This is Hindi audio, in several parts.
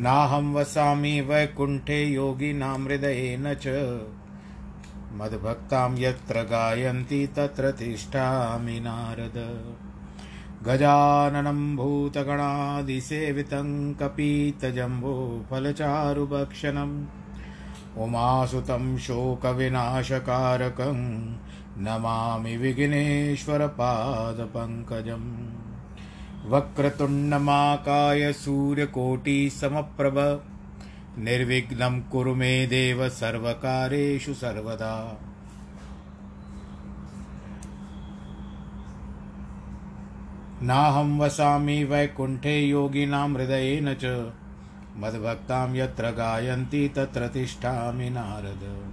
नाहं वसामि वैकुण्ठे योगिनां हृदयेन च। मद्भक्तां यत्र गायन्ति तत्र तिष्ठामि नारद। गजाननं भूतगणादिसेवितं कपीतजम्बोफलचारुभक्षणम् उमासुतं शोकविनाशकारकं नमामि विघ्नेश्वरपादपङ्कजम्। वक्रतुण्डमाकाय सूर्यकोटिसमप्रभ। निर्विघ्नं कुरु मे देव सर्वकारेषु सर्वदा। नाहं वसामि वैकुण्ठे योगिनां हृदयेन च। मद्भक्तां यत्र गायन्ति तत्र तिष्ठामि नारद।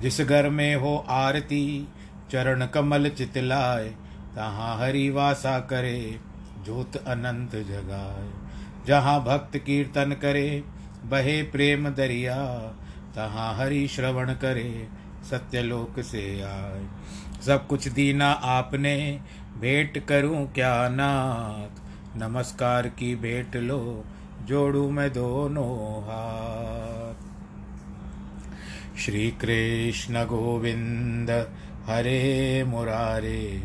जिस घर में हो आरती, चरण कमल चितलाय, तहाँ हरि वासा करे। ज्योत अनंत जगाए। जहाँ भक्त कीर्तन करे, बहे प्रेम दरिया। तहाँ हरि श्रवण करे, सत्यलोक से आए। सब कुछ दीना आपने, भेंट करूँ क्या नाथ? नमस्कार की भेंट लो, जोड़ू मैं दोनों हाथ। श्री कृष्ण गोविंद, हरे मुरारे।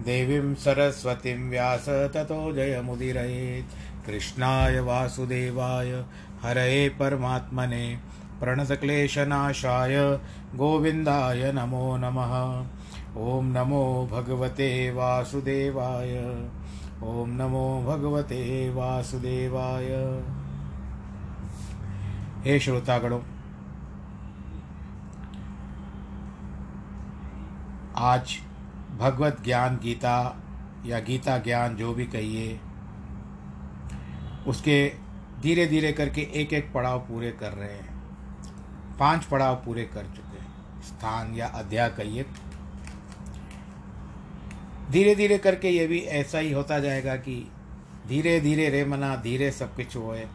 देवीं सरस्वतीं व्यास ततो जयमुदीरयेत्। कृष्णाय वासुदेवाय, हरये परमात्मने, प्रणतक्लेशनाशाय, गोविन्दाय नमो नमः। ॐ नमो भगवते वासुदेवाय ॐ नमो भगवते वासुदेवाय। हे श्रोतागणों, आज भगवत ज्ञान गीता या गीता ज्ञान जो भी कहिए, उसके धीरे धीरे करके एक एक पड़ाव पूरे कर रहे हैं। पाँच पड़ाव पूरे कर चुके हैं। स्थान या अध्याय कहिए। धीरे धीरे करके ये भी ऐसा ही होता जाएगा कि धीरे धीरे रे मना, धीरे सब कुछ होए।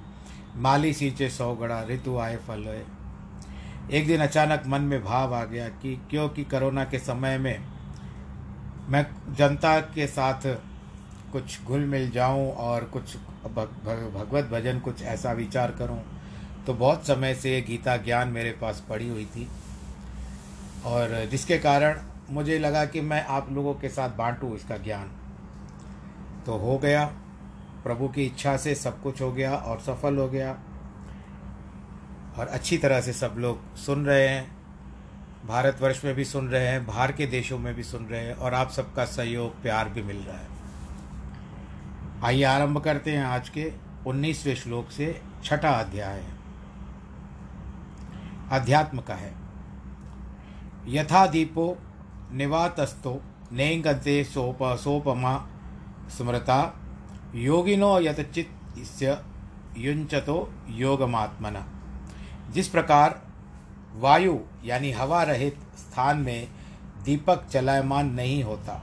माली सींचे सौ गड़ा, ऋतु आए फल होए। एक दिन अचानक मन में भाव आ गया कि क्योंकि कोरोना के समय में मैं जनता के साथ कुछ घुल मिल जाऊँ और कुछ भग, भग, भगवत भजन कुछ ऐसा विचार करूँ तो बहुत समय से गीता ज्ञान मेरे पास पड़ी हुई थी। और जिसके कारण मुझे लगा कि मैं आप लोगों के साथ बांटूं इसका ज्ञान। तो हो गया प्रभु की इच्छा से सब कुछ हो गया और सफल हो गया। और अच्छी तरह से सब लोग सुन रहे हैं भारतवर्ष में भी सुन रहे हैं, बाहर के देशों में भी सुन रहे हैं और आप सबका सहयोग, प्यार भी मिल रहा है। आइए आरंभ करते हैं आज के उन्नीसवें श्लोक से छठा अध्याय। अध्यात्म का है। यथा दीपो निवातस्थो नेंगते सोप सोपमा स्मृता योगिनो यतचित युंचतो योगमात्मना। जिस प्रकार वायु, यानी हवा रहित स्थान में दीपक चलायमान नहीं होता।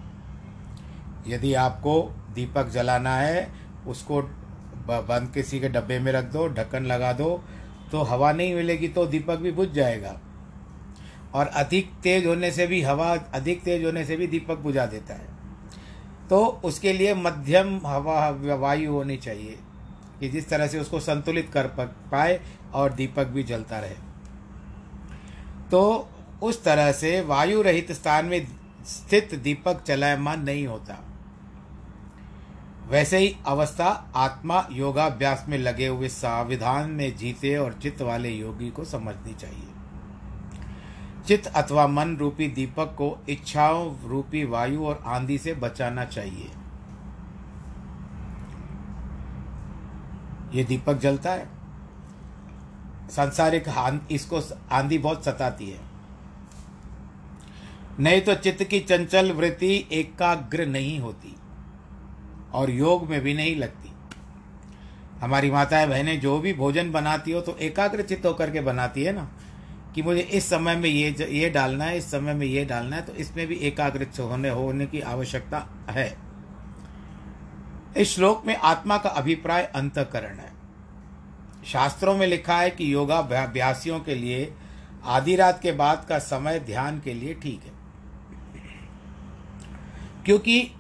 यदि आपको दीपक जलाना है, उसको बंद किसी के डब्बे में रख दो, ढक्कन लगा दो तो हवा नहीं मिलेगी तो दीपक भी बुझ जाएगा। और अधिक तेज होने से भी हवा, अधिक तेज होने से भी दीपक बुझा देता है। तो उसके लिए मध्यम हवा, वायु होनी चाहिए कि जिस तरह से उसको संतुलित कर पाए और दीपक भी जलता रहे। तो उस तरह से वायु रहित स्थान में स्थित दीपक चलायमान नहीं होता। वैसे ही अवस्था आत्मा योगाभ्यास में लगे हुए साविधान में जीते और चित्त वाले योगी को समझनी चाहिए। चित्त अथवा मन रूपी दीपक को इच्छाओं रूपी वायु और आंधी से बचाना चाहिए। ये दीपक जलता है। सांसारिक इसको आंधी बहुत सताती है। नहीं तो चित्त की चंचल वृत्ति एकाग्र नहीं होती और योग में भी नहीं लगती। हमारी माताएँ बहनें जो भी भोजन बनाती हो तो एकाग्र चित्त होकर के बनाती है ना, कि मुझे इस समय में ये ये डालना है, इस समय में ये डालना है तो इसमें भी एकाग्र होने होने की आवश्यकता है। इस श्लोक में आत्मा का अभिप्राय अंतकरण है। शास्त्रों में लिखा है कि योगाभ्यासियों के लिए, आधी रात के बाद का समय ध्यान के लिए ठीक है। क्योंकि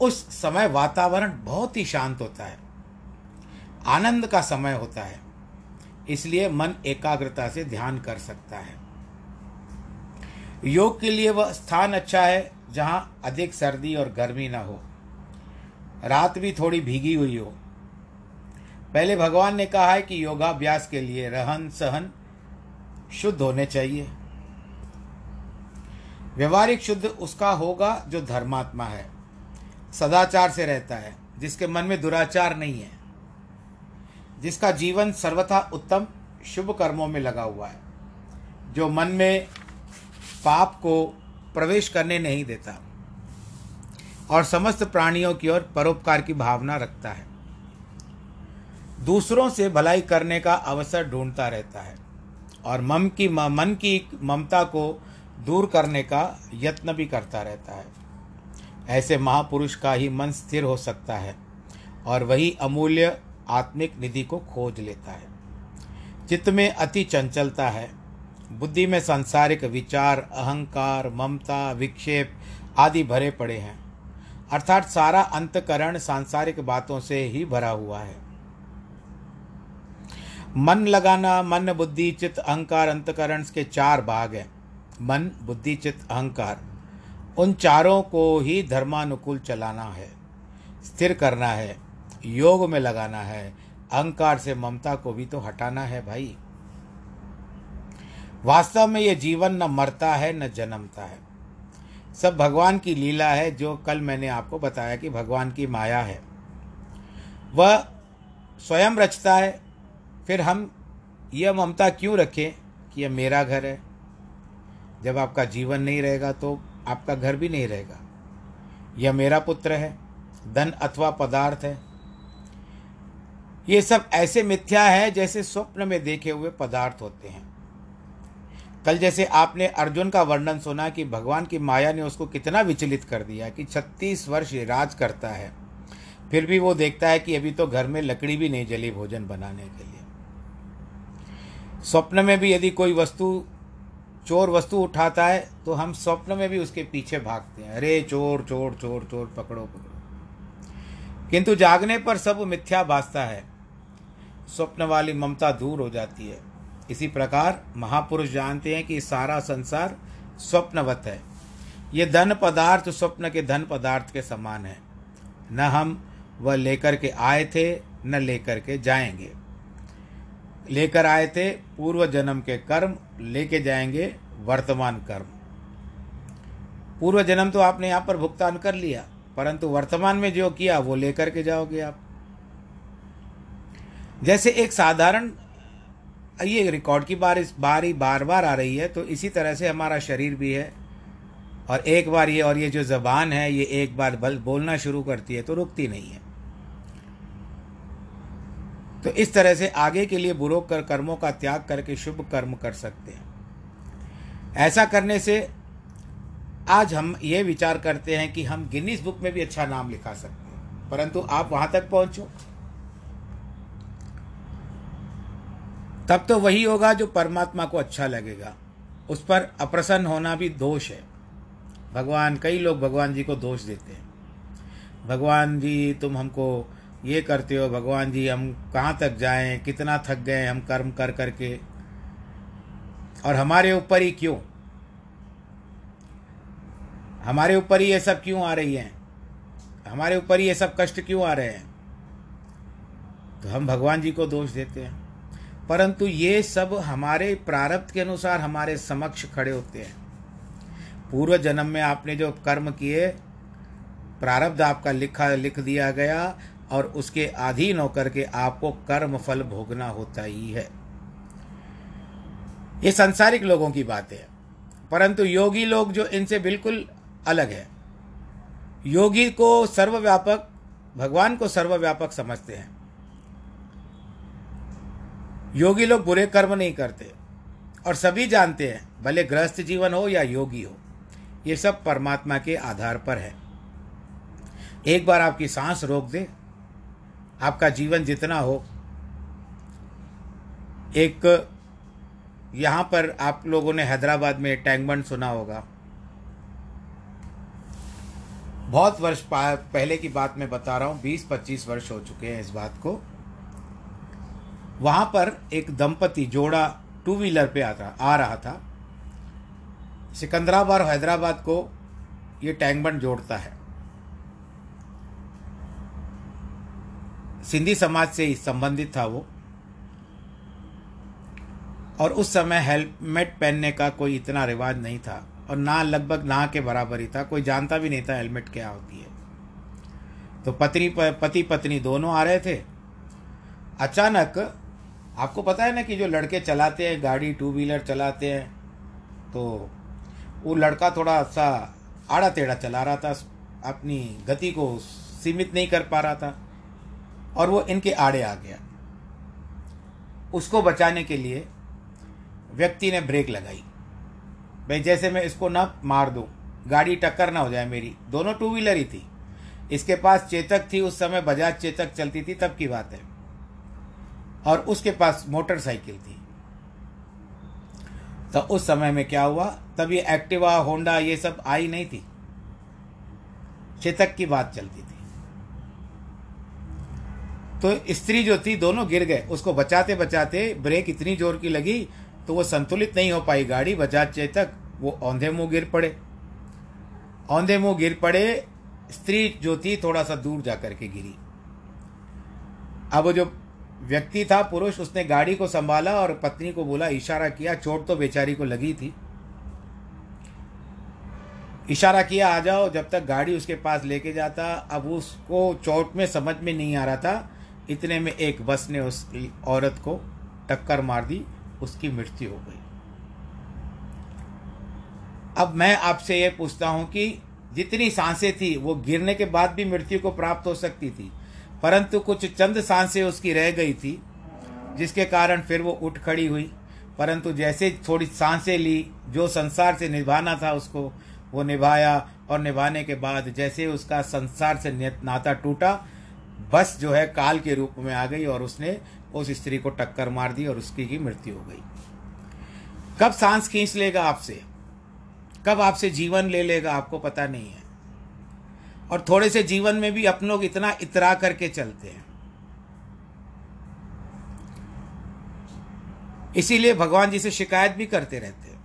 उस समय वातावरण बहुत ही शांत होता है। आनंद का समय होता है। इसलिए मन एकाग्रता से ध्यान कर सकता है। योग के लिए वह स्थान अच्छा है, जहाँ अधिक सर्दी और गर्मी ना हो। रात भी थोड़ी भीगी हुई हो। पहले भगवान ने कहा है कि योगाभ्यास के लिए रहन सहन शुद्ध होने चाहिए। व्यवहारिक शुद्ध उसका होगा जो धर्मात्मा है, सदाचार से रहता है, जिसके मन में दुराचार नहीं है, जिसका जीवन सर्वथा उत्तम शुभ कर्मों में लगा हुआ है, जो मन में पाप को प्रवेश करने नहीं देता और समस्त प्राणियों की ओर परोपकार की भावना रखता है। दूसरों से भलाई करने का अवसर ढूंढता रहता है और मम की मन की ममता को दूर करने का यत्न भी करता रहता है। ऐसे महापुरुष का ही मन स्थिर हो सकता है और वही अमूल्य आत्मिक निधि को खोज लेता है। चित्त में अति चंचलता है, बुद्धि में सांसारिक विचार, अहंकार, ममता, विक्षेप आदि भरे पड़े हैं। अर्थात सारा अंतकरण सांसारिक बातों से ही भरा हुआ है। मन लगाना, मन, बुद्धि, चित्त, अहंकार, अंतकरण के चार भाग हैं। मन, बुद्धि, चित्त, अहंकार। उन चारों को ही धर्मानुकूल चलाना है, स्थिर करना है, योग में लगाना है, अहंकार से ममता को भी तो हटाना है भाई। वास्तव में ये जीवन न मरता है, न जन्मता है। सब भगवान की लीला है, जो कल मैंने आपको बताया कि भगवान की माया है। वह स्वयं रचता है फिर हम यह ममता क्यों रखें कि यह मेरा घर है? जब आपका जीवन नहीं रहेगा तो आपका घर भी नहीं रहेगा। यह मेरा पुत्र है, धन अथवा पदार्थ है। ये सब ऐसे मिथ्या है जैसे स्वप्न में देखे हुए पदार्थ होते हैं। कल जैसे आपने अर्जुन का वर्णन सुना कि भगवान की माया ने उसको कितना विचलित कर दिया कि छत्तीस वर्ष राज करता है। फिर भी वो देखता है कि अभी तो घर में लकड़ी भी नहीं जली भोजन बनाने के लिए। स्वप्न में भी यदि कोई वस्तु, चोर वस्तु उठाता है तो हम स्वप्न में भी उसके पीछे भागते हैं। अरे चोर चोर चोर चोर, पकड़ो पकड़ो। किंतु जागने पर सब मिथ्या भासता है। स्वप्न वाली ममता दूर हो जाती है। इसी प्रकार महापुरुष जानते हैं कि सारा संसार स्वप्नवत है। ये धन पदार्थ स्वप्न के धन पदार्थ के समान है। न हम वह लेकर के आए थे, न लेकर के जाएँगे। लेकर आए थे, पूर्व जन्म के कर्म लेके जाएँगे, वर्तमान कर्म। पूर्व जन्म तो आपने यहाँ पर भुगतान कर लिया, परंतु वर्तमान में जो किया, वो लेकर के जाओगे आप। जैसे एक साधारण, ये रिकॉर्ड की बार इस बारी बार बार आ रही है तो इसी तरह से हमारा शरीर भी है। और एक बार ये, और ये जो जबान है, ये एक बार बल, बोलना शुरू करती है तो रुकती नहीं है। तो इस तरह से आगे के लिए बुरो कर कर्मों का त्याग करके शुभ कर्म कर सकते हैं। ऐसा करने से आज हम ये विचार करते हैं कि हम गिनीस बुक में भी अच्छा नाम लिखा सकते हैं। परंतु आप वहाँ तक पहुंचो। तब तो वही होगा जो परमात्मा को अच्छा लगेगा। उस पर अप्रसन्न होना भी दोष है। भगवान, कई लोग भगवान जी को दोष देते हैं। भगवान जी, तुम हमको ये करते हो भगवान जी, हम कहाँ तक जाएँ, कितना थक गए हम कर्म कर करके? और हमारे ऊपर ही क्यों? हमारे ऊपर ही ये सब क्यों आ रही हैं? हमारे ऊपर ही ये सब कष्ट क्यों आ रहे हैं? तो हम भगवान जी को दोष देते हैं। परंतु ये सब हमारे प्रारब्ध के अनुसार हमारे समक्ष खड़े होते हैं। पूर्व जन्म में आपने जो कर्म किए, प्रारब्ध आपका लिखा, लिख दिया गया और उसके अधीन होकर के आपको कर्म फल भोगना होता ही है। ये सांसारिक लोगों की बात है। परंतु योगी लोग जो इनसे बिल्कुल अलग है। योगी को सर्वव्यापक, भगवान को सर्वव्यापक समझते हैं। योगी लोग बुरे कर्म नहीं करते और सभी जानते हैं, भले गृहस्थ जीवन हो या योगी हो, ये सब परमात्मा के आधार पर है। एक बार आपकी सांस रोक दे। आपका जीवन जितना हो, एक यहाँ पर आप लोगों ने हैदराबाद में टैंक सुना होगा। बहुत वर्ष पहले की बात मैं बता रहा हूँ बीस पच्चीस वर्ष हो चुके हैं इस बात को। वहाँ पर एक दंपति जोड़ा टू व्हीलर पे आता आ रहा था। सिकंदराबाद और हैदराबाद को ये टैंकबंड जोड़ता है। सिंधी समाज से ही संबंधित था वो। और उस समय हेलमेट पहनने का कोई इतना रिवाज नहीं था। और ना लगभग ना के बराबर ही था। कोई जानता भी नहीं था हेलमेट क्या होती है। तो पत्नी पति पत्नी दोनों आ रहे थे। अचानक, आपको पता है ना कि जो लड़के चलाते हैं, गाड़ी टू व्हीलर चलाते हैं तो वो लड़का थोड़ा सा आड़ा टेढ़ा चला रहा था। अपनी गति को सीमित नहीं कर पा रहा था। और वो इनके आड़े आ गया। उसको बचाने के लिए व्यक्ति ने ब्रेक लगाई। भाई, जैसे मैं इसको ना मार दूँ, गाड़ी टक्कर ना हो जाए मेरी। दोनों टू व्हीलर ही थी। इसके पास चेतक थी, उस समय बजाज चेतक चलती थी, तब की बात है। और उसके पास मोटरसाइकिल थी। तो उस समय में क्या हुआ? तब ये एक्टिवा, होंडा, ये सब आई नहीं थी। चेतक की बात चलती थी। तो स्त्री जो थी, दोनों गिर गए। उसको बचाते बचाते ब्रेक इतनी ज़ोर की लगी तो वो संतुलित नहीं हो पाई गाड़ी। बजाज चेतक वो औंधे मुँह गिर पड़े। औंधे मुँह गिर पड़े, स्त्री जो थी थोड़ा सा दूर जाकर के गिरी। अब जो व्यक्ति था, पुरुष, उसने गाड़ी को संभाला और पत्नी को बोला, इशारा किया, चोट तो बेचारी को लगी थी। इशारा किया, आ जाओ, जब तक गाड़ी उसके पास लेके जाता, अब उसको चोट में समझ में नहीं आ रहा था। इतने में एक बस ने उस औरत को टक्कर मार दी, उसकी मृत्यु हो गई। अब मैं आपसे ये पूछता हूँ कि जितनी साँसें थी, वो गिरने के बाद भी मृत्यु को प्राप्त हो सकती थी, परंतु कुछ चंद साँसें उसकी रह गई थी, जिसके कारण फिर वो उठ खड़ी हुई। परंतु जैसे थोड़ी साँसें ली, जो संसार से निभाना था उसको, वो निभाया और निभाने के बाद जैसे उसका संसार से नाता टूटा बस जो है काल के रूप में आ गई और उसने उस स्त्री को टक्कर मार दी और उसकी की मृत्यु हो गई। कब सांस खींच लेगा आपसे? कब आपसे जीवन ले लेगा आपको पता नहीं है। और थोड़े से जीवन में भी अपनों को इतना इतरा करके चलते हैं। इसीलिए भगवान जी से शिकायत भी करते रहते हैं।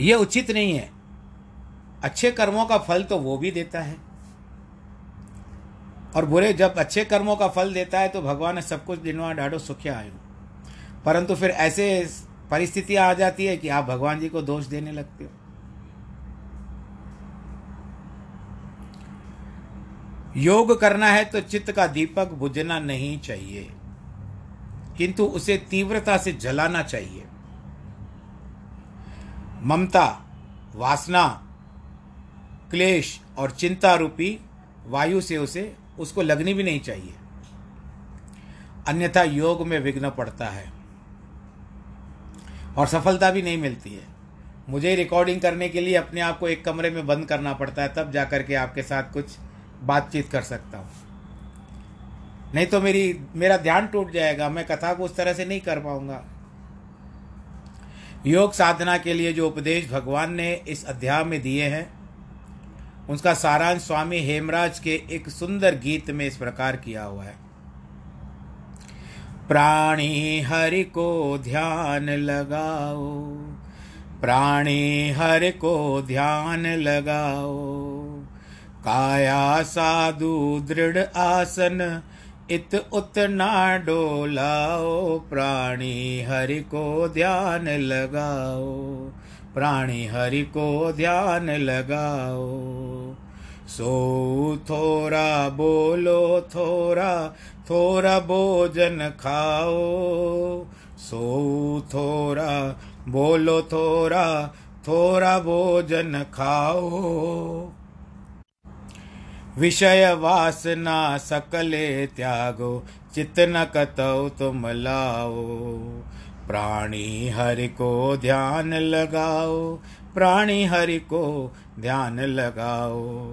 यह उचित नहीं है। अच्छे कर्मों का फल तो वो भी देता है। और बुरे जब अच्छे कर्मों का फल देता है तो भगवान ने सब कुछ दिनवा डाढ़ो, सुखिया आयु। परंतु फिर ऐसे परिस्थितियाँ आ जाती है कि आप भगवान जी को दोष देने लगते हो। योग करना है तो चित्त का दीपक बुझना नहीं चाहिए, किंतु उसे तीव्रता से जलाना चाहिए। ममता, वासना क्लेश और चिंता रूपी वायु से उसे, उसको लगनी भी नहीं चाहिए। अन्यथा योग में विघ्न पड़ता है और सफलता भी नहीं मिलती है। मुझे रिकॉर्डिंग करने के लिए अपने आप को एक कमरे में बंद करना पड़ता है, तब जाकर के आपके साथ कुछ बातचीत कर सकता हूँ। नहीं तो मेरी, मेरा ध्यान टूट जाएगा, मैं कथा को उस तरह से नहीं कर पाऊँगा। योग साधना के लिए जो उपदेश भगवान ने इस अध्याय में दिए हैं उसका सारांश स्वामी हेमराज के एक सुंदर गीत में इस प्रकार किया हुआ है। प्राणी हरि को ध्यान लगाओ, प्राणी हरि को ध्यान लगाओ, काया साधु दृढ़ आसन, इत उत ना डोलाओ, प्राणी हरि को ध्यान लगाओ। प्राणी हरि को ध्यान लगाओ। सो थोड़ा बोलो थोड़ा थोड़ा भोजन खाओ। सो थोड़ा बोलो थोड़ा थोड़ा भोजन खाओ। विषय वासना सकले त्यागो चित न कतौ तुम लाओ। प्राणी हरि को ध्यान लगाओ, प्राणी हरि को ध्यान लगाओ।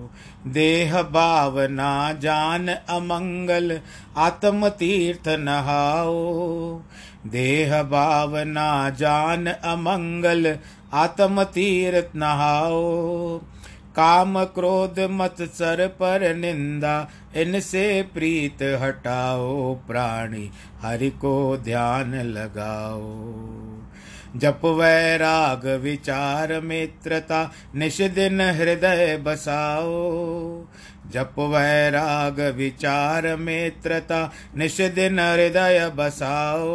देह भावना, जान अमंगल आत्म तीर्थ नहाओ। देह भावना, जान अमंगल आत्म तीर्थ नहाओ। काम क्रोध मत सर पर निंदा, इनसे प्रीत हटाओ प्राणी, हरि को ध्यान लगाओ। जप वैराग विचार मित्रता निश दिन हृदय बसाओ। जप वैराग विचार मित्रता निश दिन हृदय बसाओ।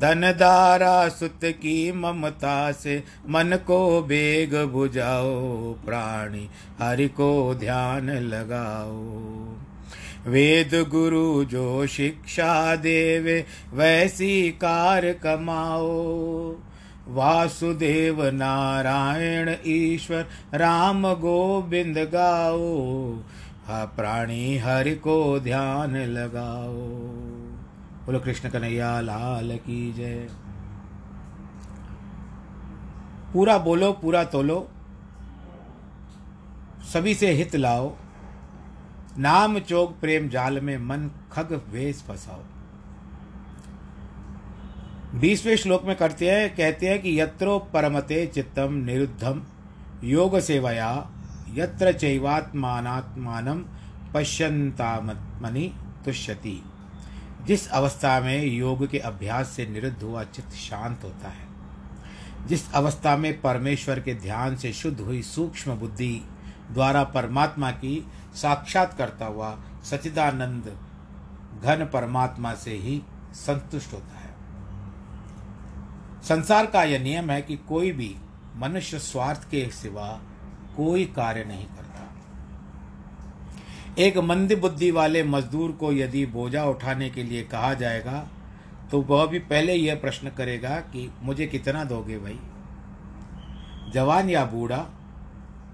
धन दारा सुत की ममता से मन को बेग बुझाओ, प्राणी हरि को ध्यान लगाओ। वेद गुरु जो शिक्षा देवे, वैसी कार कमाओ। वासुदेव नारायण ईश्वर राम गोविंद गाओ, हा प्राणी हरि को ध्यान लगाओ। बोलो, कृष्ण कन्हैया, लाल की जय. पूरा बोलो, पूरा तोलो। सभी से हित लाओ। नाम चोग प्रेम जाल में मन खग वेश फसाओ। बीसवें श्लोक में करते हैं, कहते हैं कि, यत्रो परमते चित्तम निरुद्धम, योग सेवया, यत्र चैवात्मात्मान पश्यंतामनि तुष्यति। जिस अवस्था में योग के अभ्यास से निरुद्ध हुआ, चित्त शांत होता है। जिस अवस्था में परमेश्वर के ध्यान से शुद्ध हुई सूक्ष्म बुद्धि द्वारा परमात्मा की साक्षात करता हुआ सचिदानंद घन परमात्मा से ही संतुष्ट होता है। संसार का यह नियम है कि कोई भी मनुष्य स्वार्थ के सिवा कोई कार्य नहीं करता। एक मंद बुद्धि वाले मजदूर को यदि बोझा उठाने के लिए कहा जाएगा तो वह भी पहले यह प्रश्न करेगा कि मुझे कितना दोगे भाई? जवान या बूढ़ा,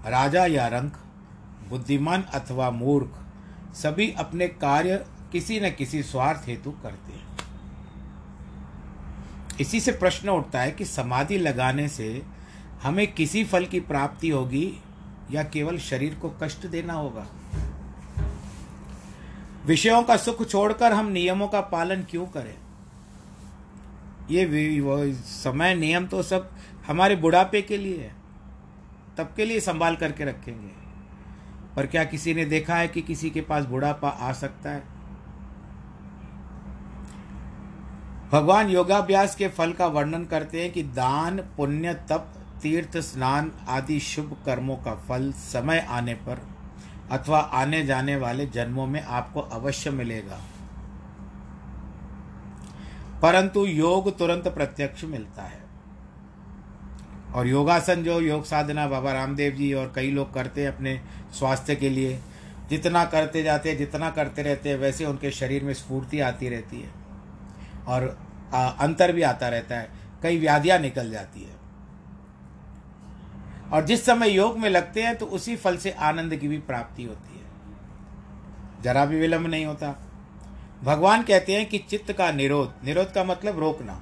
राजा या रंक, बुद्धिमान अथवा मूर्ख, सभी अपने कार्य किसी न किसी स्वार्थ हेतु करते हैं। इसी से प्रश्न उठता है कि समाधि लगाने से हमें किसी फल की प्राप्ति होगी या केवल शरीर को कष्ट देना होगा? विषयों का सुख छोड़कर हम नियमों का पालन क्यों करें? ये समय, नियम तो सब हमारे बुढ़ापे के लिए है। तब के लिए संभाल करके रखेंगे। पर क्या किसी ने देखा है कि किसी के पास बुढ़ापा आ सकता है? भगवान योगाभ्यास के फल का वर्णन करते हैं कि दान, पुण्य, तप, तीर्थ, स्नान आदि शुभ कर्मों का फल समय आने पर अथवा आने जाने वाले जन्मों में आपको अवश्य मिलेगा। परंतु योग तुरंत प्रत्यक्ष मिलता है। और योगासन जो योग साधना बाबा रामदेव जी और कई लोग करते हैं अपने स्वास्थ्य के लिए, जितना करते जाते हैं, जितना करते रहते हैं, वैसे उनके शरीर में स्फूर्ति आती रहती है। और अंतर भी आता रहता है। कई व्याधियाँ निकल जाती है। और जिस समय योग में लगते हैं तो उसी फल से आनंद की भी प्राप्ति होती है। जरा भी विलंब नहीं होता। भगवान कहते हैं कि चित्त का निरोध निरोध का मतलब रोकना।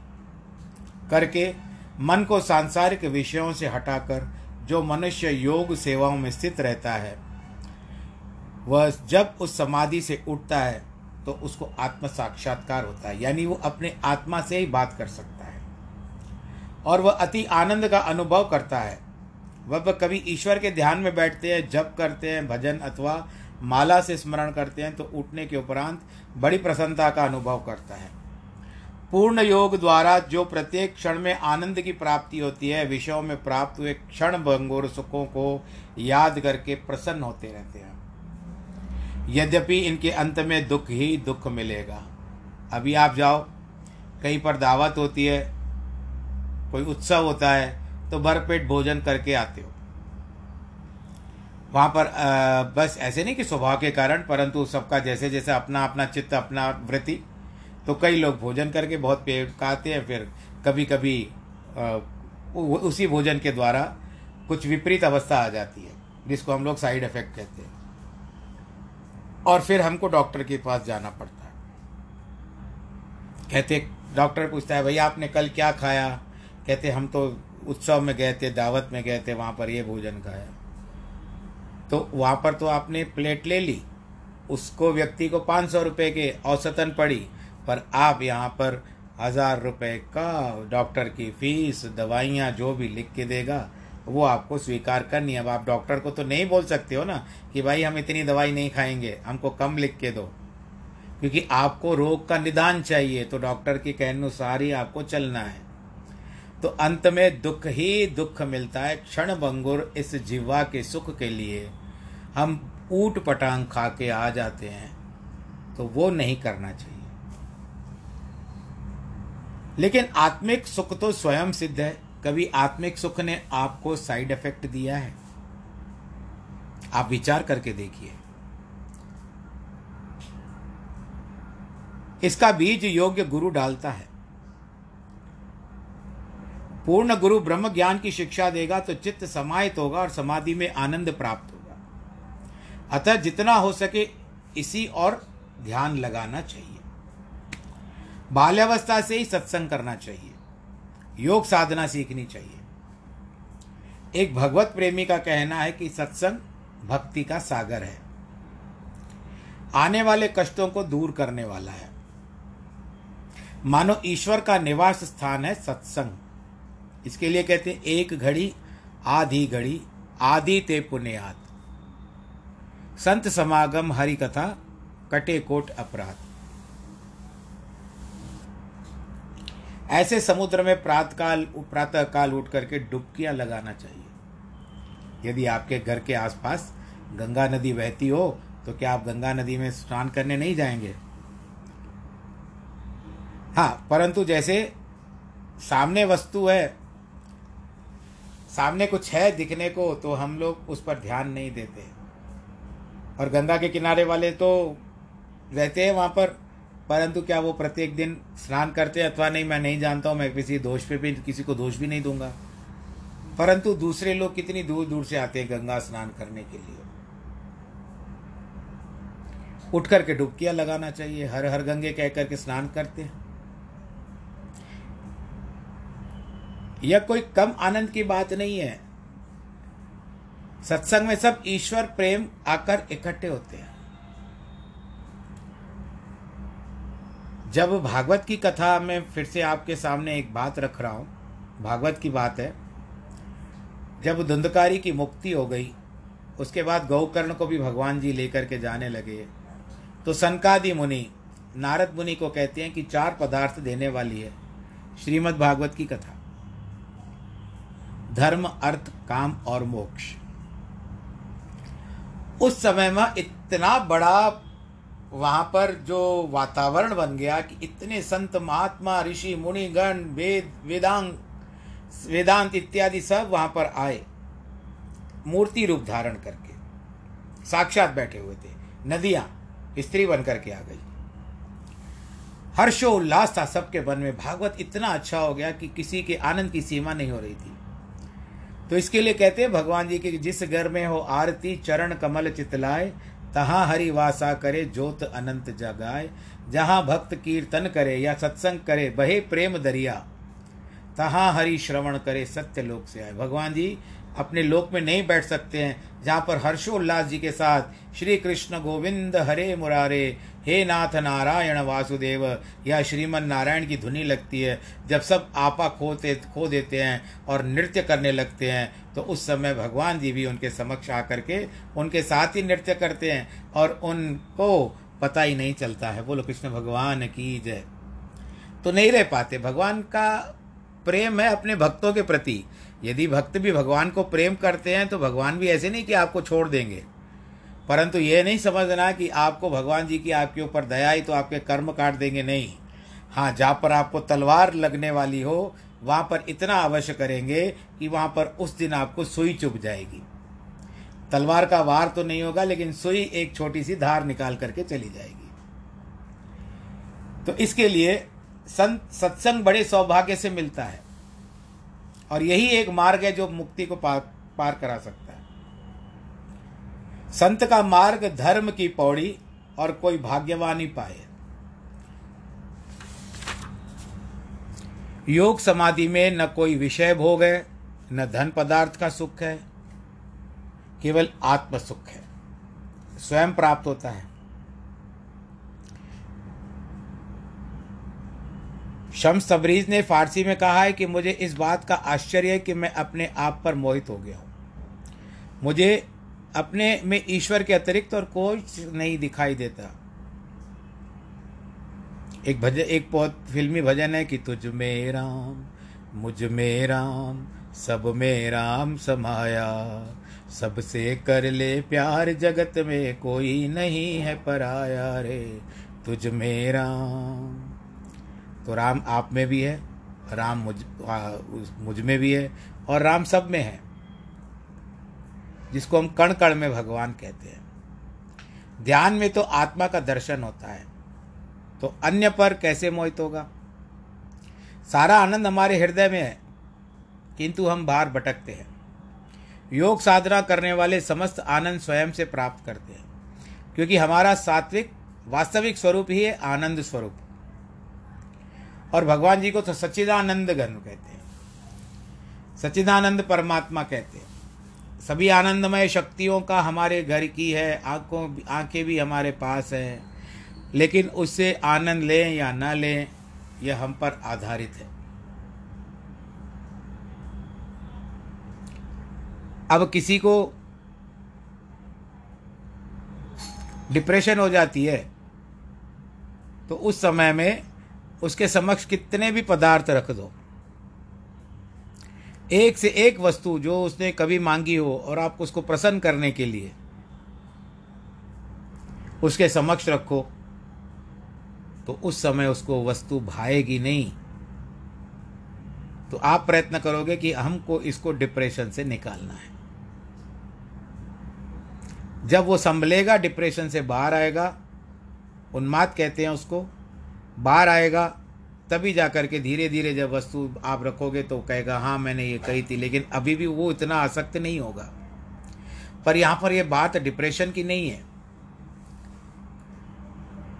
करके मन को सांसारिक विषयों से हटाकर, जो मनुष्य योग सेवाओं में स्थित रहता है, वह जब उस समाधि से उठता है तो उसको आत्म साक्षात्कार होता है। यानी वो अपने आत्मा से ही बात कर सकता है। और वह अति आनंद का अनुभव करता है। वह कभी ईश्वर के ध्यान में बैठते हैं, जप करते हैं, भजन अथवा माला से स्मरण करते हैं तो उठने के उपरांत बड़ी प्रसन्नता का अनुभव करता है। पूर्ण योग द्वारा जो प्रत्येक क्षण में आनंद की प्राप्ति होती है, विषयों में प्राप्त हुए क्षण भंगुर सुखों को याद करके प्रसन्न होते रहते हैं। यद्यपि इनके अंत में दुख ही दुख मिलेगा। अभी आप जाओ, कहीं पर दावत होती है, कोई उत्सव होता है तो भरपेट भोजन करके आते हो। वहाँ पर आ, बस ऐसे नहीं कि स्वभाव के कारण परंतु सबका जैसे जैसे अपना अपना चित्त अपना वृत्ति तो कई लोग भोजन करके बहुत पेट खाते हैं फिर कभी कभी उसी भोजन के द्वारा कुछ विपरीत अवस्था आ जाती है जिसको हम लोग साइड इफ़ेक्ट कहते हैं। और फिर हमको डॉक्टर के पास जाना पड़ता है। कहते डॉक्टर पूछता है भैया आपने कल क्या खाया? कहते हम तो उत्सव में गए थे, दावत में गए थे, वहाँ पर ये भोजन खाया। तो वहाँ पर तो आपने प्लेट ले ली, उसको व्यक्ति को पाँच सौ रुपये के औसतन पड़ी, पर आप यहाँ पर हज़ार रुपये का डॉक्टर की फ़ीस, दवाइयाँ, जो भी लिख के देगा, वो आपको स्वीकार करनी है। अब आप डॉक्टर को तो नहीं बोल सकते हो ना कि भाई हम इतनी दवाई नहीं खाएँगे, हमको कम लिख के दो। क्योंकि आपको रोग का निदान चाहिए तो डॉक्टर के कहने अनुसार ही आपको चलना है। तो अंत में दुख ही दुख मिलता है क्षण भंगुर इस जीवा के सुख के लिए। हम ऊट पटांग खा के आ जाते हैं तो वो नहीं करना चाहिए। लेकिन आत्मिक सुख तो स्वयं सिद्ध है। कभी आत्मिक सुख ने आपको साइड इफ़ेक्ट दिया है? आप विचार करके देखिए। इसका बीज योग्य गुरु डालता है। पूर्ण गुरु ब्रह्म ज्ञान की शिक्षा देगा तो चित्त समाहित होगा और समाधि में आनंद प्राप्त होगा। अतः जितना हो सके इसी और ध्यान लगाना चाहिए। बाल्यावस्था से ही सत्संग करना चाहिए। योग साधना सीखनी चाहिए। एक भगवत प्रेमी का कहना है कि सत्संग भक्ति का सागर है। आने वाले कष्टों को दूर करने वाला है। मानो ईश्वर का निवास स्थान है सत्संग। इसके लिए कहते हैं, एक घड़ी, आधी घड़ी, आदि ते पुण्यात। संत समागम हरि कथा कटे कोट अपराध। ऐसे समुद्र में प्रात प्रातकाल प्रातः काल उठ करके डुबकियाँ लगाना चाहिए। यदि आपके घर के आसपास गंगा नदी बहती हो तो क्या आप गंगा नदी में स्नान करने नहीं जाएँगे? हाँ परंतु जैसे सामने वस्तु है सामने कुछ है दिखने को तो हम लोग उस पर ध्यान नहीं देते। और गंगा के किनारे वाले तो रहते हैं वहाँ पर, परंतु क्या वो प्रत्येक दिन स्नान करते हैं? अथवा नहीं, मैं नहीं जानता हूँ, मैं किसी दोष पे भी, किसी को दोष भी नहीं दूँगा। परंतु दूसरे लोग कितनी दूर दूर से आते हैं गंगा स्नान करने के लिए? उठ करके डुबकियाँ लगाना चाहिए हर हर गंगे कह करके स्नान करते हैं। यह कोई कम आनंद की बात नहीं है। सत्संग में सब ईश्वर, प्रेम आकर इकट्ठे होते हैं। जब भागवत की कथा में फिर से आपके सामने एक बात रख रहा हूँ, भागवत की बात है। जब धुंधकारी की मुक्ति हो गई, उसके बाद गौकर्ण को भी भगवान जी लेकर के जाने लगे। तो सनकादि मुनि, नारद मुनि को कहते हैं कि चार पदार्थ देने वाली है, श्रीमद् भागवत की कथा। धर्म, अर्थ, काम और मोक्ष। उस समय में इतना बड़ा वहाँ पर जो वातावरण बन गया कि इतने संत, महात्मा, ऋषि, मुनिगण, वेद, वेदांग, वेदांत इत्यादि सब वहाँ पर आए, मूर्ति रूप धारण करके, साक्षात बैठे हुए थे, नदियाँ, स्त्री बन करके आ गई। हर्षोल्लास था सबके मन में, भागवत इतना अच्छा हो गया कि किसी के आनंद की सीमा नहीं हो रही थी। तो इसके लिए कहते हैं, भगवान जी के जिस घर में हो आरती, चरण, कमल चितलाए, तहाँ हरि वासा करे, ज्योत अनंत जगाए। जहाँ भक्त कीर्तन करे या सत्संग करे, बहे प्रेम दरिया। तहाँ हरि श्रवण करे सत्य लोक से आए। भगवान जी अपने लोक में नहीं बैठ सकते हैं। जहाँ पर हर्षोल्लास जी के साथ श्री कृष्ण गोविंद हरे मुरारे, हे नाथ नारायण वासुदेव या श्रीमन नारायण की धुनी लगती है। जब सब आपा खोते, खो देते हैं और नृत्य करने लगते हैं तो उस समय भगवान जी भी उनके समक्ष आकर के उनके साथ ही नृत्य करते हैं और उनको पता ही नहीं चलता है। बोलो, कृष्ण भगवान की जय। तो नहीं रह पाते। भगवान का प्रेम है अपने भक्तों के प्रति। यदि भक्त भी भगवान को प्रेम करते हैं तो भगवान भी ऐसे नहीं कि आपको छोड़ देंगे। परंतु यह नहीं समझना कि आपको भगवान जी की आपके ऊपर दया ही तो आपके कर्म काट देंगे नहीं। हाँ जहाँ पर आपको तलवार लगने वाली हो, वहाँ पर इतना अवश्य करेंगे कि वहाँ पर उस दिन आपको सुई चुभ जाएगी। तलवार का वार तो नहीं होगा, लेकिन सुई एक छोटी सी धार निकाल करके चली जाएगी। तो इसके लिए संत सत्संग बड़े सौभाग्य से मिलता है। और यही एक मार्ग है जो मुक्ति को पार पार करा सकता है। संत का मार्ग धर्म की पौड़ी और कोई भाग्यवान ही पाए। योग समाधि में न कोई विषय भोग है, न धन पदार्थ का सुख है, केवल आत्म सुख है। स्वयं प्राप्त होता है। शम्स तबरीज ने फारसी में कहा है कि मुझे इस बात का आश्चर्य है कि मैं अपने आप पर मोहित हो गया हूँ। मुझे अपने में ईश्वर के अतिरिक्त और कोई नहीं दिखाई देता। एक भजन, एक बहुत फिल्मी भजन है कि तुझ में राम, मुझमें राम, सब में राम समाया। सबसे कर ले प्यार, जगत में कोई नहीं है पराया रे। तुझ में राम। तो राम आप में भी है, राम मुझ मुझमें भी है और राम सब में है, जिसको हम कण कण में भगवान कहते हैं। ध्यान में तो आत्मा का दर्शन होता है तो अन्य पर कैसे मोहित होगा? सारा आनंद हमारे हृदय में है, किंतु हम बाहर भटकते हैं। योग साधना करने वाले समस्त आनंद स्वयं से प्राप्त करते हैं, क्योंकि हमारा सात्विक, वास्तविक स्वरूप ही है, आनंद स्वरूप। और भगवान जी को तो सच्चिदानंद घन कहते हैं। सच्चिदानंद परमात्मा कहते हैं। सभी आनंदमय शक्तियों का हमारे घर की है, आँखों आँखें भी हमारे पास हैं। लेकिन उससे आनंद लें या न लें, यह हम पर आधारित है। अब किसी को डिप्रेशन हो जाती है तो उस समय में उसके समक्ष कितने भी पदार्थ रख दो। एक से एक वस्तु जो उसने कभी मांगी हो और आप उसको प्रसन्न करने के लिए, उसके समक्ष रखो तो उस समय उसको वस्तु भाएगी नहीं। तो आप प्रयत्न करोगे कि हमको इसको डिप्रेशन से निकालना है। जब वो संभलेगा डिप्रेशन से बाहर आएगा, उन्माद कहते हैं उसको बाहर आएगा, तभी जा कर के धीरे धीरे जब वस्तु आप रखोगे तो कहेगा हाँ मैंने ये कही थी। लेकिन अभी भी वो इतना आसक्त नहीं होगा। पर यहाँ पर ये बात डिप्रेशन की नहीं है।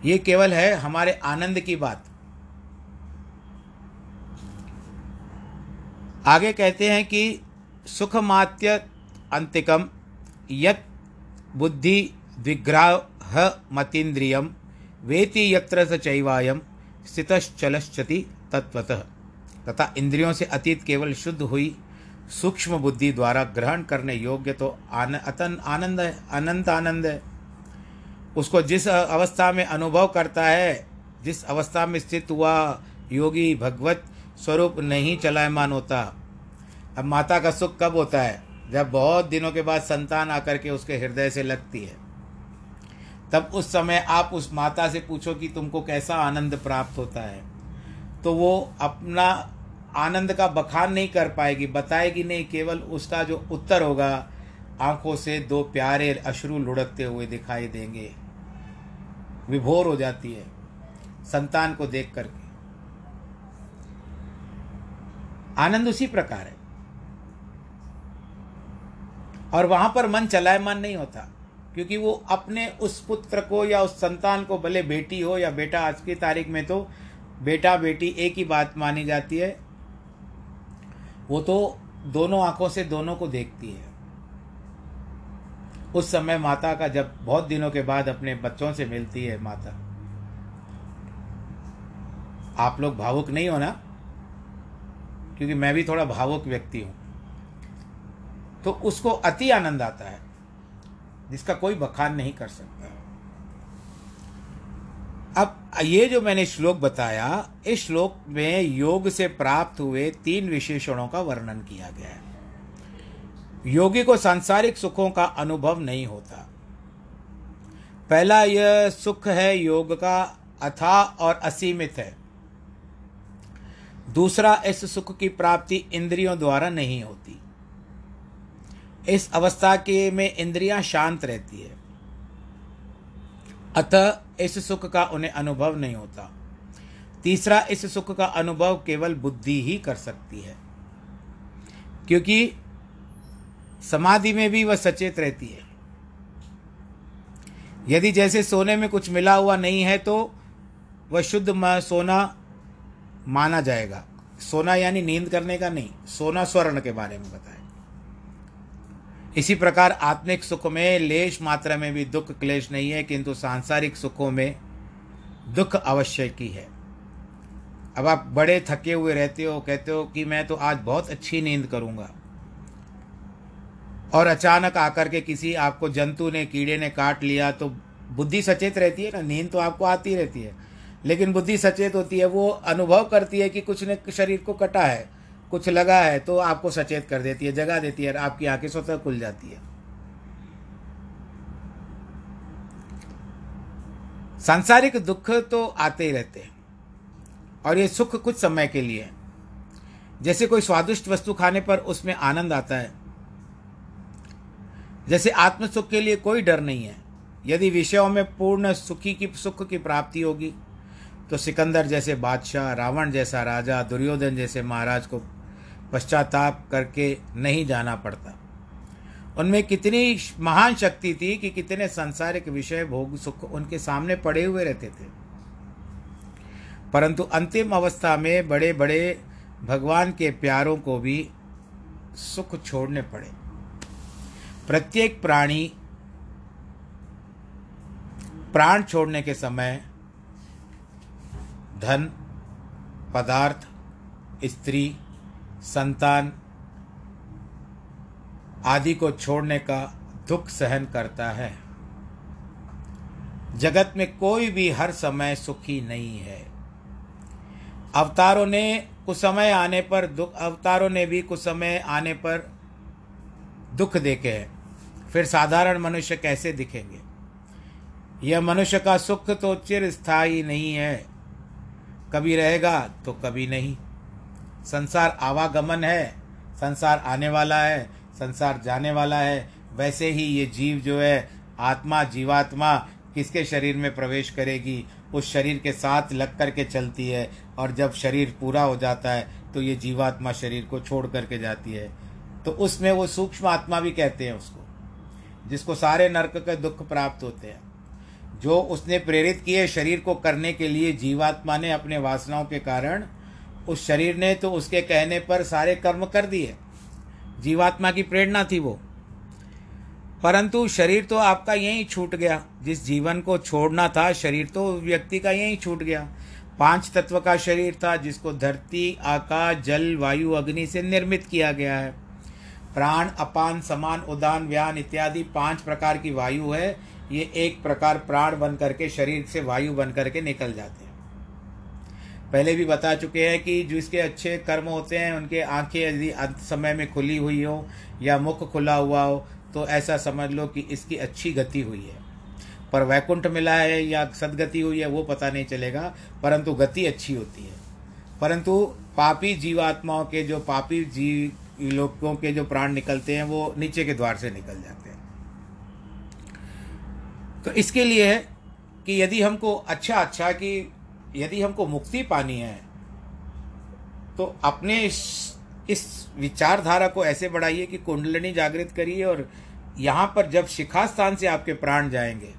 ये केवल है हमारे आनंद की बात। आगे कहते हैं कि सुखमात्य अंतिकम यत बुद्धि विग्रह मतीन्द्रियम, वेति यत्र स चैवायम। स्थितश्चलश्चति तत्वतः तथा इंद्रियों से अतीत केवल शुद्ध हुई सूक्ष्म बुद्धि द्वारा ग्रहण करने योग्य तो आन, अतन आनंद है अनंत आनंद है उसको जिस अवस्था में अनुभव करता है जिस अवस्था में स्थित हुआ योगी भगवत स्वरूप नहीं चलायमान होता। अब माता का सुख कब होता है? जब बहुत दिनों के बाद संतान आकर के उसके हृदय से लगती है। तब उस समय आप उस माता से पूछो कि तुमको कैसा आनंद प्राप्त होता है। तो वो अपना आनंद का बखान नहीं कर पाएगी, बताएगी नहीं, केवल उसका जो उत्तर होगा, आँखों से दो प्यारे अश्रु लुढ़कते हुए दिखाई देंगे। विभोर हो जाती है संतान को देख करके। आनंद उसी प्रकार है। और वहाँ पर मन चलायमान नहीं होता। क्योंकि वो अपने उस पुत्र को या उस संतान को, भले बेटी हो या बेटा, आज की तारीख में तो बेटा, बेटी एक ही बात मानी जाती है। वो तो दोनों आँखों से दोनों को देखती है। उस समय माता का जब बहुत दिनों के बाद अपने बच्चों से मिलती है माता। आप लोग भावुक नहीं हो ना? क्योंकि मैं भी थोड़ा भावुक व्यक्ति हूँ। तो उसको अति आनंद आता है। जिसका कोई बखान नहीं कर सकता। अब ये जो मैंने श्लोक बताया, इस श्लोक में योग से प्राप्त हुए तीन विशेषणों का वर्णन किया गया है। योगी को सांसारिक सुखों का अनुभव नहीं होता। पहला यह सुख है योग का, अथा और असीमित है। दूसरा, इस सुख की प्राप्ति इंद्रियों द्वारा नहीं होती। इस अवस्था के में इंद्रियाँ शांत रहती है। अतः इस सुख का उन्हें अनुभव नहीं होता। तीसरा, इस सुख का अनुभव केवल बुद्धि ही कर सकती है। क्योंकि समाधि में भी वह सचेत रहती है। यदि जैसे सोने में कुछ मिला हुआ नहीं है तो वह शुद्ध सोना माना जाएगा। सोना यानी नींद करने का नहीं, सोना स्वर्ण के बारे में बताएँ इसी प्रकार आत्मिक सुख में लेश मात्रा में भी दुख क्लेश नहीं है, किंतु सांसारिक सुखों में दुख अवश्य की है। अब आप बड़े थके हुए रहते हो, कहते हो कि मैं तो आज बहुत अच्छी नींद करूँगा। और अचानक आकर के किसी आपको जंतु ने, कीड़े ने काट लिया तो बुद्धि सचेत रहती है ना? नींद तो आपको आती रहती है। लेकिन बुद्धि सचेत होती है, वो अनुभव करती है कि कुछ ने शरीर को कटा है। कुछ लगा है तो आपको सचेत कर देती है, जगा देती है आपकी आँखें स्वतः खुल जाती है। सांसारिक दुख तो आते ही रहते हैं और ये सुख कुछ समय के लिए है। जैसे कोई स्वादिष्ट वस्तु खाने पर उसमें आनंद आता है, जैसे आत्म सुख के लिए कोई डर नहीं है। यदि विषयों में पूर्ण सुखी की, सुख की प्राप्ति होगी तो सिकंदर जैसे बादशाह, रावण जैसा राजा, दुर्योधन जैसे महाराज को पश्चाताप करके नहीं जाना पड़ता। उनमें कितनी महान शक्ति थी कि कितने संसारिक विषय भोग सुख उनके सामने पड़े हुए रहते थे। परंतु अंतिम अवस्था में बड़े बड़े भगवान के प्यारों को भी सुख छोड़ने पड़े। प्रत्येक प्राणी प्राण छोड़ने के समय धन, पदार्थ, स्त्री संतान आदि को छोड़ने का दुख सहन करता है। जगत में कोई भी हर समय सुखी नहीं है। अवतारों ने कुछ समय आने पर दुख अवतारों ने भी कुछ समय आने पर दुख देखे हैं। फिर साधारण मनुष्य कैसे दिखेंगे? यह मनुष्य का सुख तो चिर स्थायी नहीं है। कभी रहेगा तो कभी नहीं। संसार आवागमन है, संसार आने वाला है, संसार जाने वाला है। वैसे ही ये जीव जो है, आत्मा, जीवात्मा किसके शरीर में प्रवेश करेगी? उस शरीर के साथ लग कर के चलती है और जब शरीर पूरा हो जाता है तो ये जीवात्मा शरीर को छोड़ करके जाती है। तो उसमें वो सूक्ष्म आत्मा भी कहते हैं उसको, जिसको सारे नरक के दुख प्राप्त होते हैं। जो उसने प्रेरित किए शरीर को करने के लिए, जीवात्मा ने अपने वासनाओं के कारण उस शरीर ने तो उसके कहने पर सारे कर्म कर दिए। जीवात्मा की प्रेरणा थी वो। परंतु शरीर तो आपका यहीं छूट गया। जिस जीवन को छोड़ना था, शरीर तो व्यक्ति का यहीं छूट गया। पाँच तत्व का शरीर था, जिसको धरती, आकाश, जल, वायु, अग्नि से निर्मित किया गया है। प्राण, अपान, समान, उदान, व्यान इत्यादि पाँच प्रकार की वायु है। ये एक प्रकार प्राण बन करके, शरीर से वायु बन करके निकल जाते हैं। पहले भी बता चुके हैं कि जिसके अच्छे कर्म होते हैं, उनके आँखें यदि अंत समय में खुली हुई हो या मुख खुला हुआ हो तो ऐसा समझ लो कि इसकी अच्छी गति हुई है। पर वैकुंठ मिला है या सदगति हुई है, वो पता नहीं चलेगा, परंतु गति अच्छी होती है। परंतु पापी जीवात्माओं के जो पापी जीव लोगों के जो प्राण निकलते हैं, वो नीचे के द्वार से निकल जाते हैं। तो इसके लिए है कि यदि हमको अच्छा अच्छा कि यदि हमको मुक्ति पानी है तो अपने इस, इस विचारधारा को ऐसे बढ़ाइए कि कुंडलिनी जागृत करिए और यहाँ पर जब शिखा स्थान से आपके प्राण जाएँगे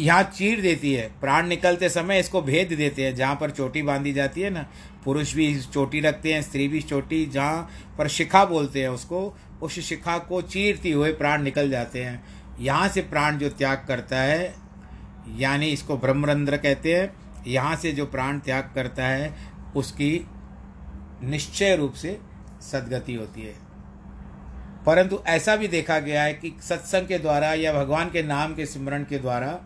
यहाँ चीर देती है प्राण निकलते समय इसको भेद देते हैं जहाँ पर चोटी बांधी जाती है ना पुरुष भी चोटी रखते हैं स्त्री भी चोटी जहाँ पर शिखा बोलते हैं उसको उस शिखा को चीरती हुए प्राण निकल जाते हैं। यहाँ से प्राण जो त्याग करता है यानी इसको ब्रह्मरंध्र कहते हैं। यहाँ से जो प्राण त्याग करता है, उसकी निश्चय रूप से सदगति होती है। परंतु ऐसा भी देखा गया है कि सत्संग के द्वारा या भगवान के नाम के स्मरण के द्वारा,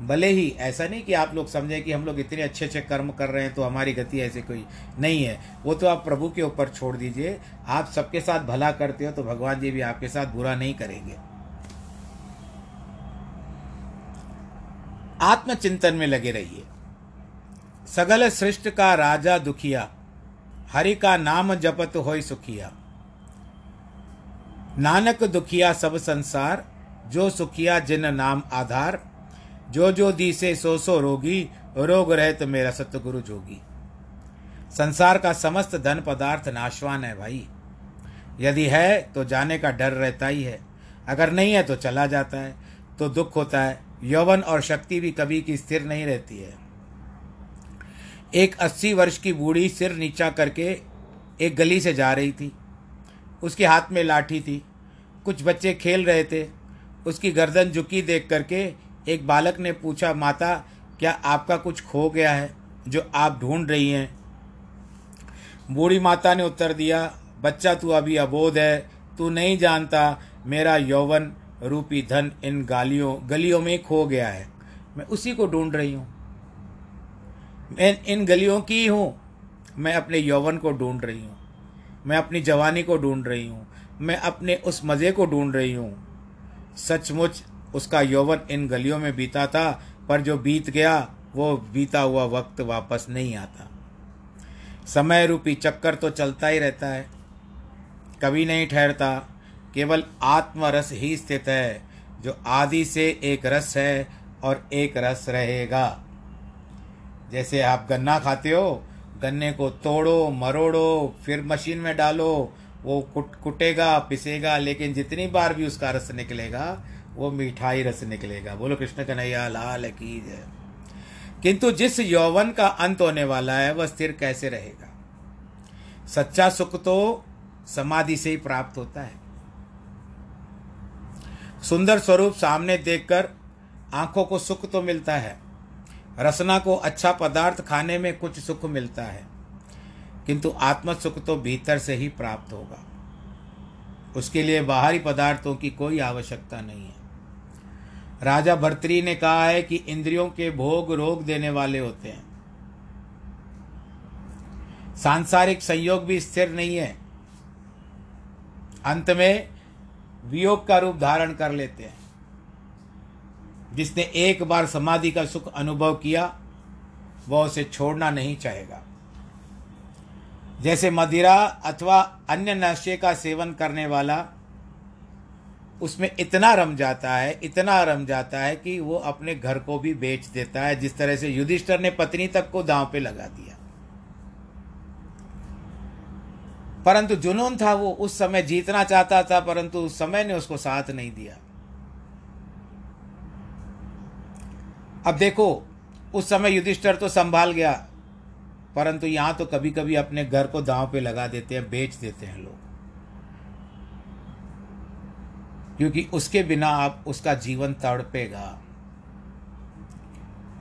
भले ही ऐसा नहीं कि आप लोग समझें कि हम लोग इतने अच्छे अच्छे कर्म कर रहे हैं तो हमारी गति ऐसे कोई नहीं है। वो तो आप प्रभु के ऊपर छोड़ दीजिए। आप सबके साथ भला करते हो तो भगवान जी भी आपके साथ बुरा नहीं करेंगे। आत्मचिंतन में लगे रहिए। सगल सृष्ट का राजा दुखिया, हरि का नाम जपत होय सुखिया। नानक दुखिया सब संसार, जो सुखिया जिन नाम आधार, जो जो दी से सो सो रोगी, रोग रहत मेरा सतगुरु जोगी। संसार का समस्त धन पदार्थ नाशवान है भाई। यदि है तो जाने का डर रहता ही है। अगर नहीं है तो चला जाता है तो दुख होता है। यौवन और शक्ति भी कभी की स्थिर नहीं रहती है। एक अस्सी वर्ष की बूढ़ी सिर नीचा करके एक गली से जा रही थी। उसके हाथ में लाठी थी। कुछ बच्चे खेल रहे थे। उसकी गर्दन झुकी देख करके एक बालक ने पूछा, माता, क्या आपका कुछ खो गया है जो आप ढूंढ रही हैं? बूढ़ी माता ने उत्तर दिया, बच्चा, तू अभी अबोध है। तू नहीं जानता मेरा यौवन रूपी धन इन गालियों, गलियों में खो गया है। मैं उसी को ढूंढ रही हूँ। मैं इन गलियों की हूँ मैं अपने यौवन को ढूंढ रही हूँ। मैं अपनी जवानी को ढूंढ रही हूँ। मैं अपने उस मज़े को ढूंढ रही हूँ। सचमुच उसका यौवन इन गलियों में बीता था, पर जो बीत गया, वो बीता हुआ वक्त वापस नहीं आता। समय रूपी चक्कर तो चलता ही रहता है। कभी नहीं ठहरता। केवल आत्मरस ही स्थित है, जो आदि से एक रस है और एक रस रहेगा। जैसे आप गन्ना खाते हो, गन्ने को तोड़ो, मरोड़ो, फिर मशीन में डालो, वो कुट, कुटेगा, पिसेगा, लेकिन जितनी बार भी उसका रस निकलेगा, वो मिठाई रस निकलेगा। बोलो, कृष्ण कन्हैया, लाल की जय। किंतु जिस यौवन का अंत होने वाला है, वह स्थिर कैसे रहेगा? सच्चा सुख तो समाधि से ही प्राप्त होता है। सुंदर स्वरूप सामने देखकर आँखों को सुख तो मिलता है, रसना को अच्छा पदार्थ खाने में कुछ सुख मिलता है, किंतु आत्म सुख तो भीतर से ही प्राप्त होगा। उसके लिए बाहरी पदार्थों की कोई आवश्यकता नहीं है। राजा भर्तरी ने कहा है कि इंद्रियों के भोग रोग देने वाले होते हैं। सांसारिक संयोग भी स्थिर नहीं है। अंत में वियोग का रूप धारण कर लेते हैं। जिसने एक बार समाधि का सुख अनुभव किया, वह उसे छोड़ना नहीं चाहेगा। जैसे मदिरा अथवा अन्य नशे का सेवन करने वाला, उसमें इतना रम जाता है, इतना रम जाता है कि वो अपने घर को भी बेच देता है। जिस तरह से युधिष्ठर ने पत्नी तक को दांव पे लगा दिया। परंतु जुनून था वो, उस समय जीतना चाहता था, परंतु उस समय ने उसको साथ नहीं दिया। अब देखो, उस समय युधिष्ठर तो संभाल गया, परंतु यहाँ तो कभी कभी अपने घर को दांव पे लगा देते हैं, बेच देते हैं लोग। क्योंकि उसके बिना आप, उसका जीवन तड़पेगा।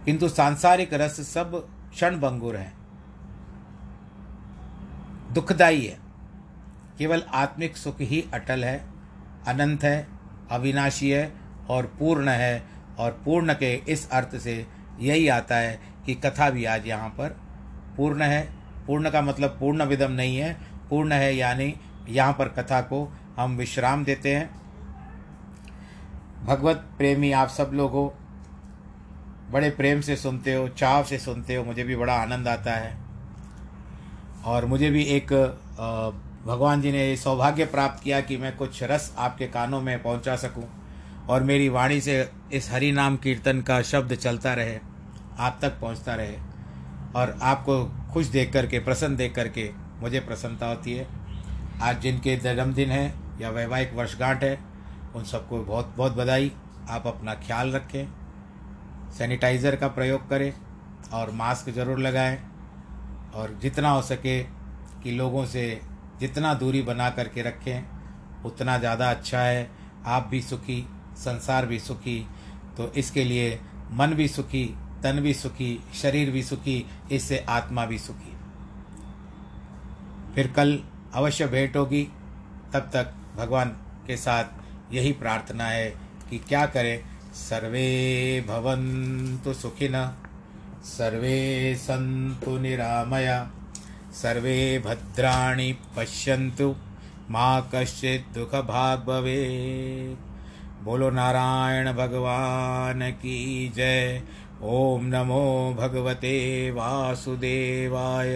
किंतु सांसारिक रस सब क्षण भंगुर है। दुखदाई है। केवल आत्मिक सुख ही अटल है, अनंत है, अविनाशी है और पूर्ण है और पूर्ण के इस अर्थ से यही आता है कि कथा भी आज यहाँ पर पूर्ण है। पूर्ण का मतलब पूर्ण विदम नहीं है। पूर्ण है यानी यहाँ पर कथा को हम विश्राम देते हैं। भगवत प्रेमी आप सब लोगों, बड़े प्रेम से सुनते हो, चाव से सुनते हो, मुझे भी बड़ा आनंद आता है। और मुझे भी एक भगवान जी ने ये सौभाग्य प्राप्त किया कि मैं कुछ रस आपके कानों में पहुँचा सकूँ और मेरी वाणी से इस हरि नाम कीर्तन का शब्द चलता रहे, आप तक पहुँचता रहे और आपको खुश देख करके, प्रसन्न देख करके मुझे प्रसन्नता होती है। आज जिनके जन्मदिन है या वैवाहिक वर्षगांठ है, उन सबको बहुत बहुत बधाई। आप अपना ख्याल रखें, सैनिटाइज़र का प्रयोग करें और मास्क ज़रूर लगाएँ और जितना हो सके कि लोगों से जितना दूरी बना करके रखें, उतना ज़्यादा अच्छा है। आप भी सुखी, संसार भी सुखी तो इसके लिए मन भी सुखी, तन भी सुखी, शरीर भी सुखी, इससे आत्मा भी सुखी। फिर कल अवश्य भेंट होगी। तब तक भगवान के साथ यही प्रार्थना है कि क्या करें? सर्वे भवन्तु सुखिन, सर्वे सन्तु निरामया। सर्वे भद्राणि पश्यन्तु। माँ कश्चित् दुख भवेत् भवे बोलो नारायण भगवान की जय। ॐ नमो भगवते वासुदेवाय।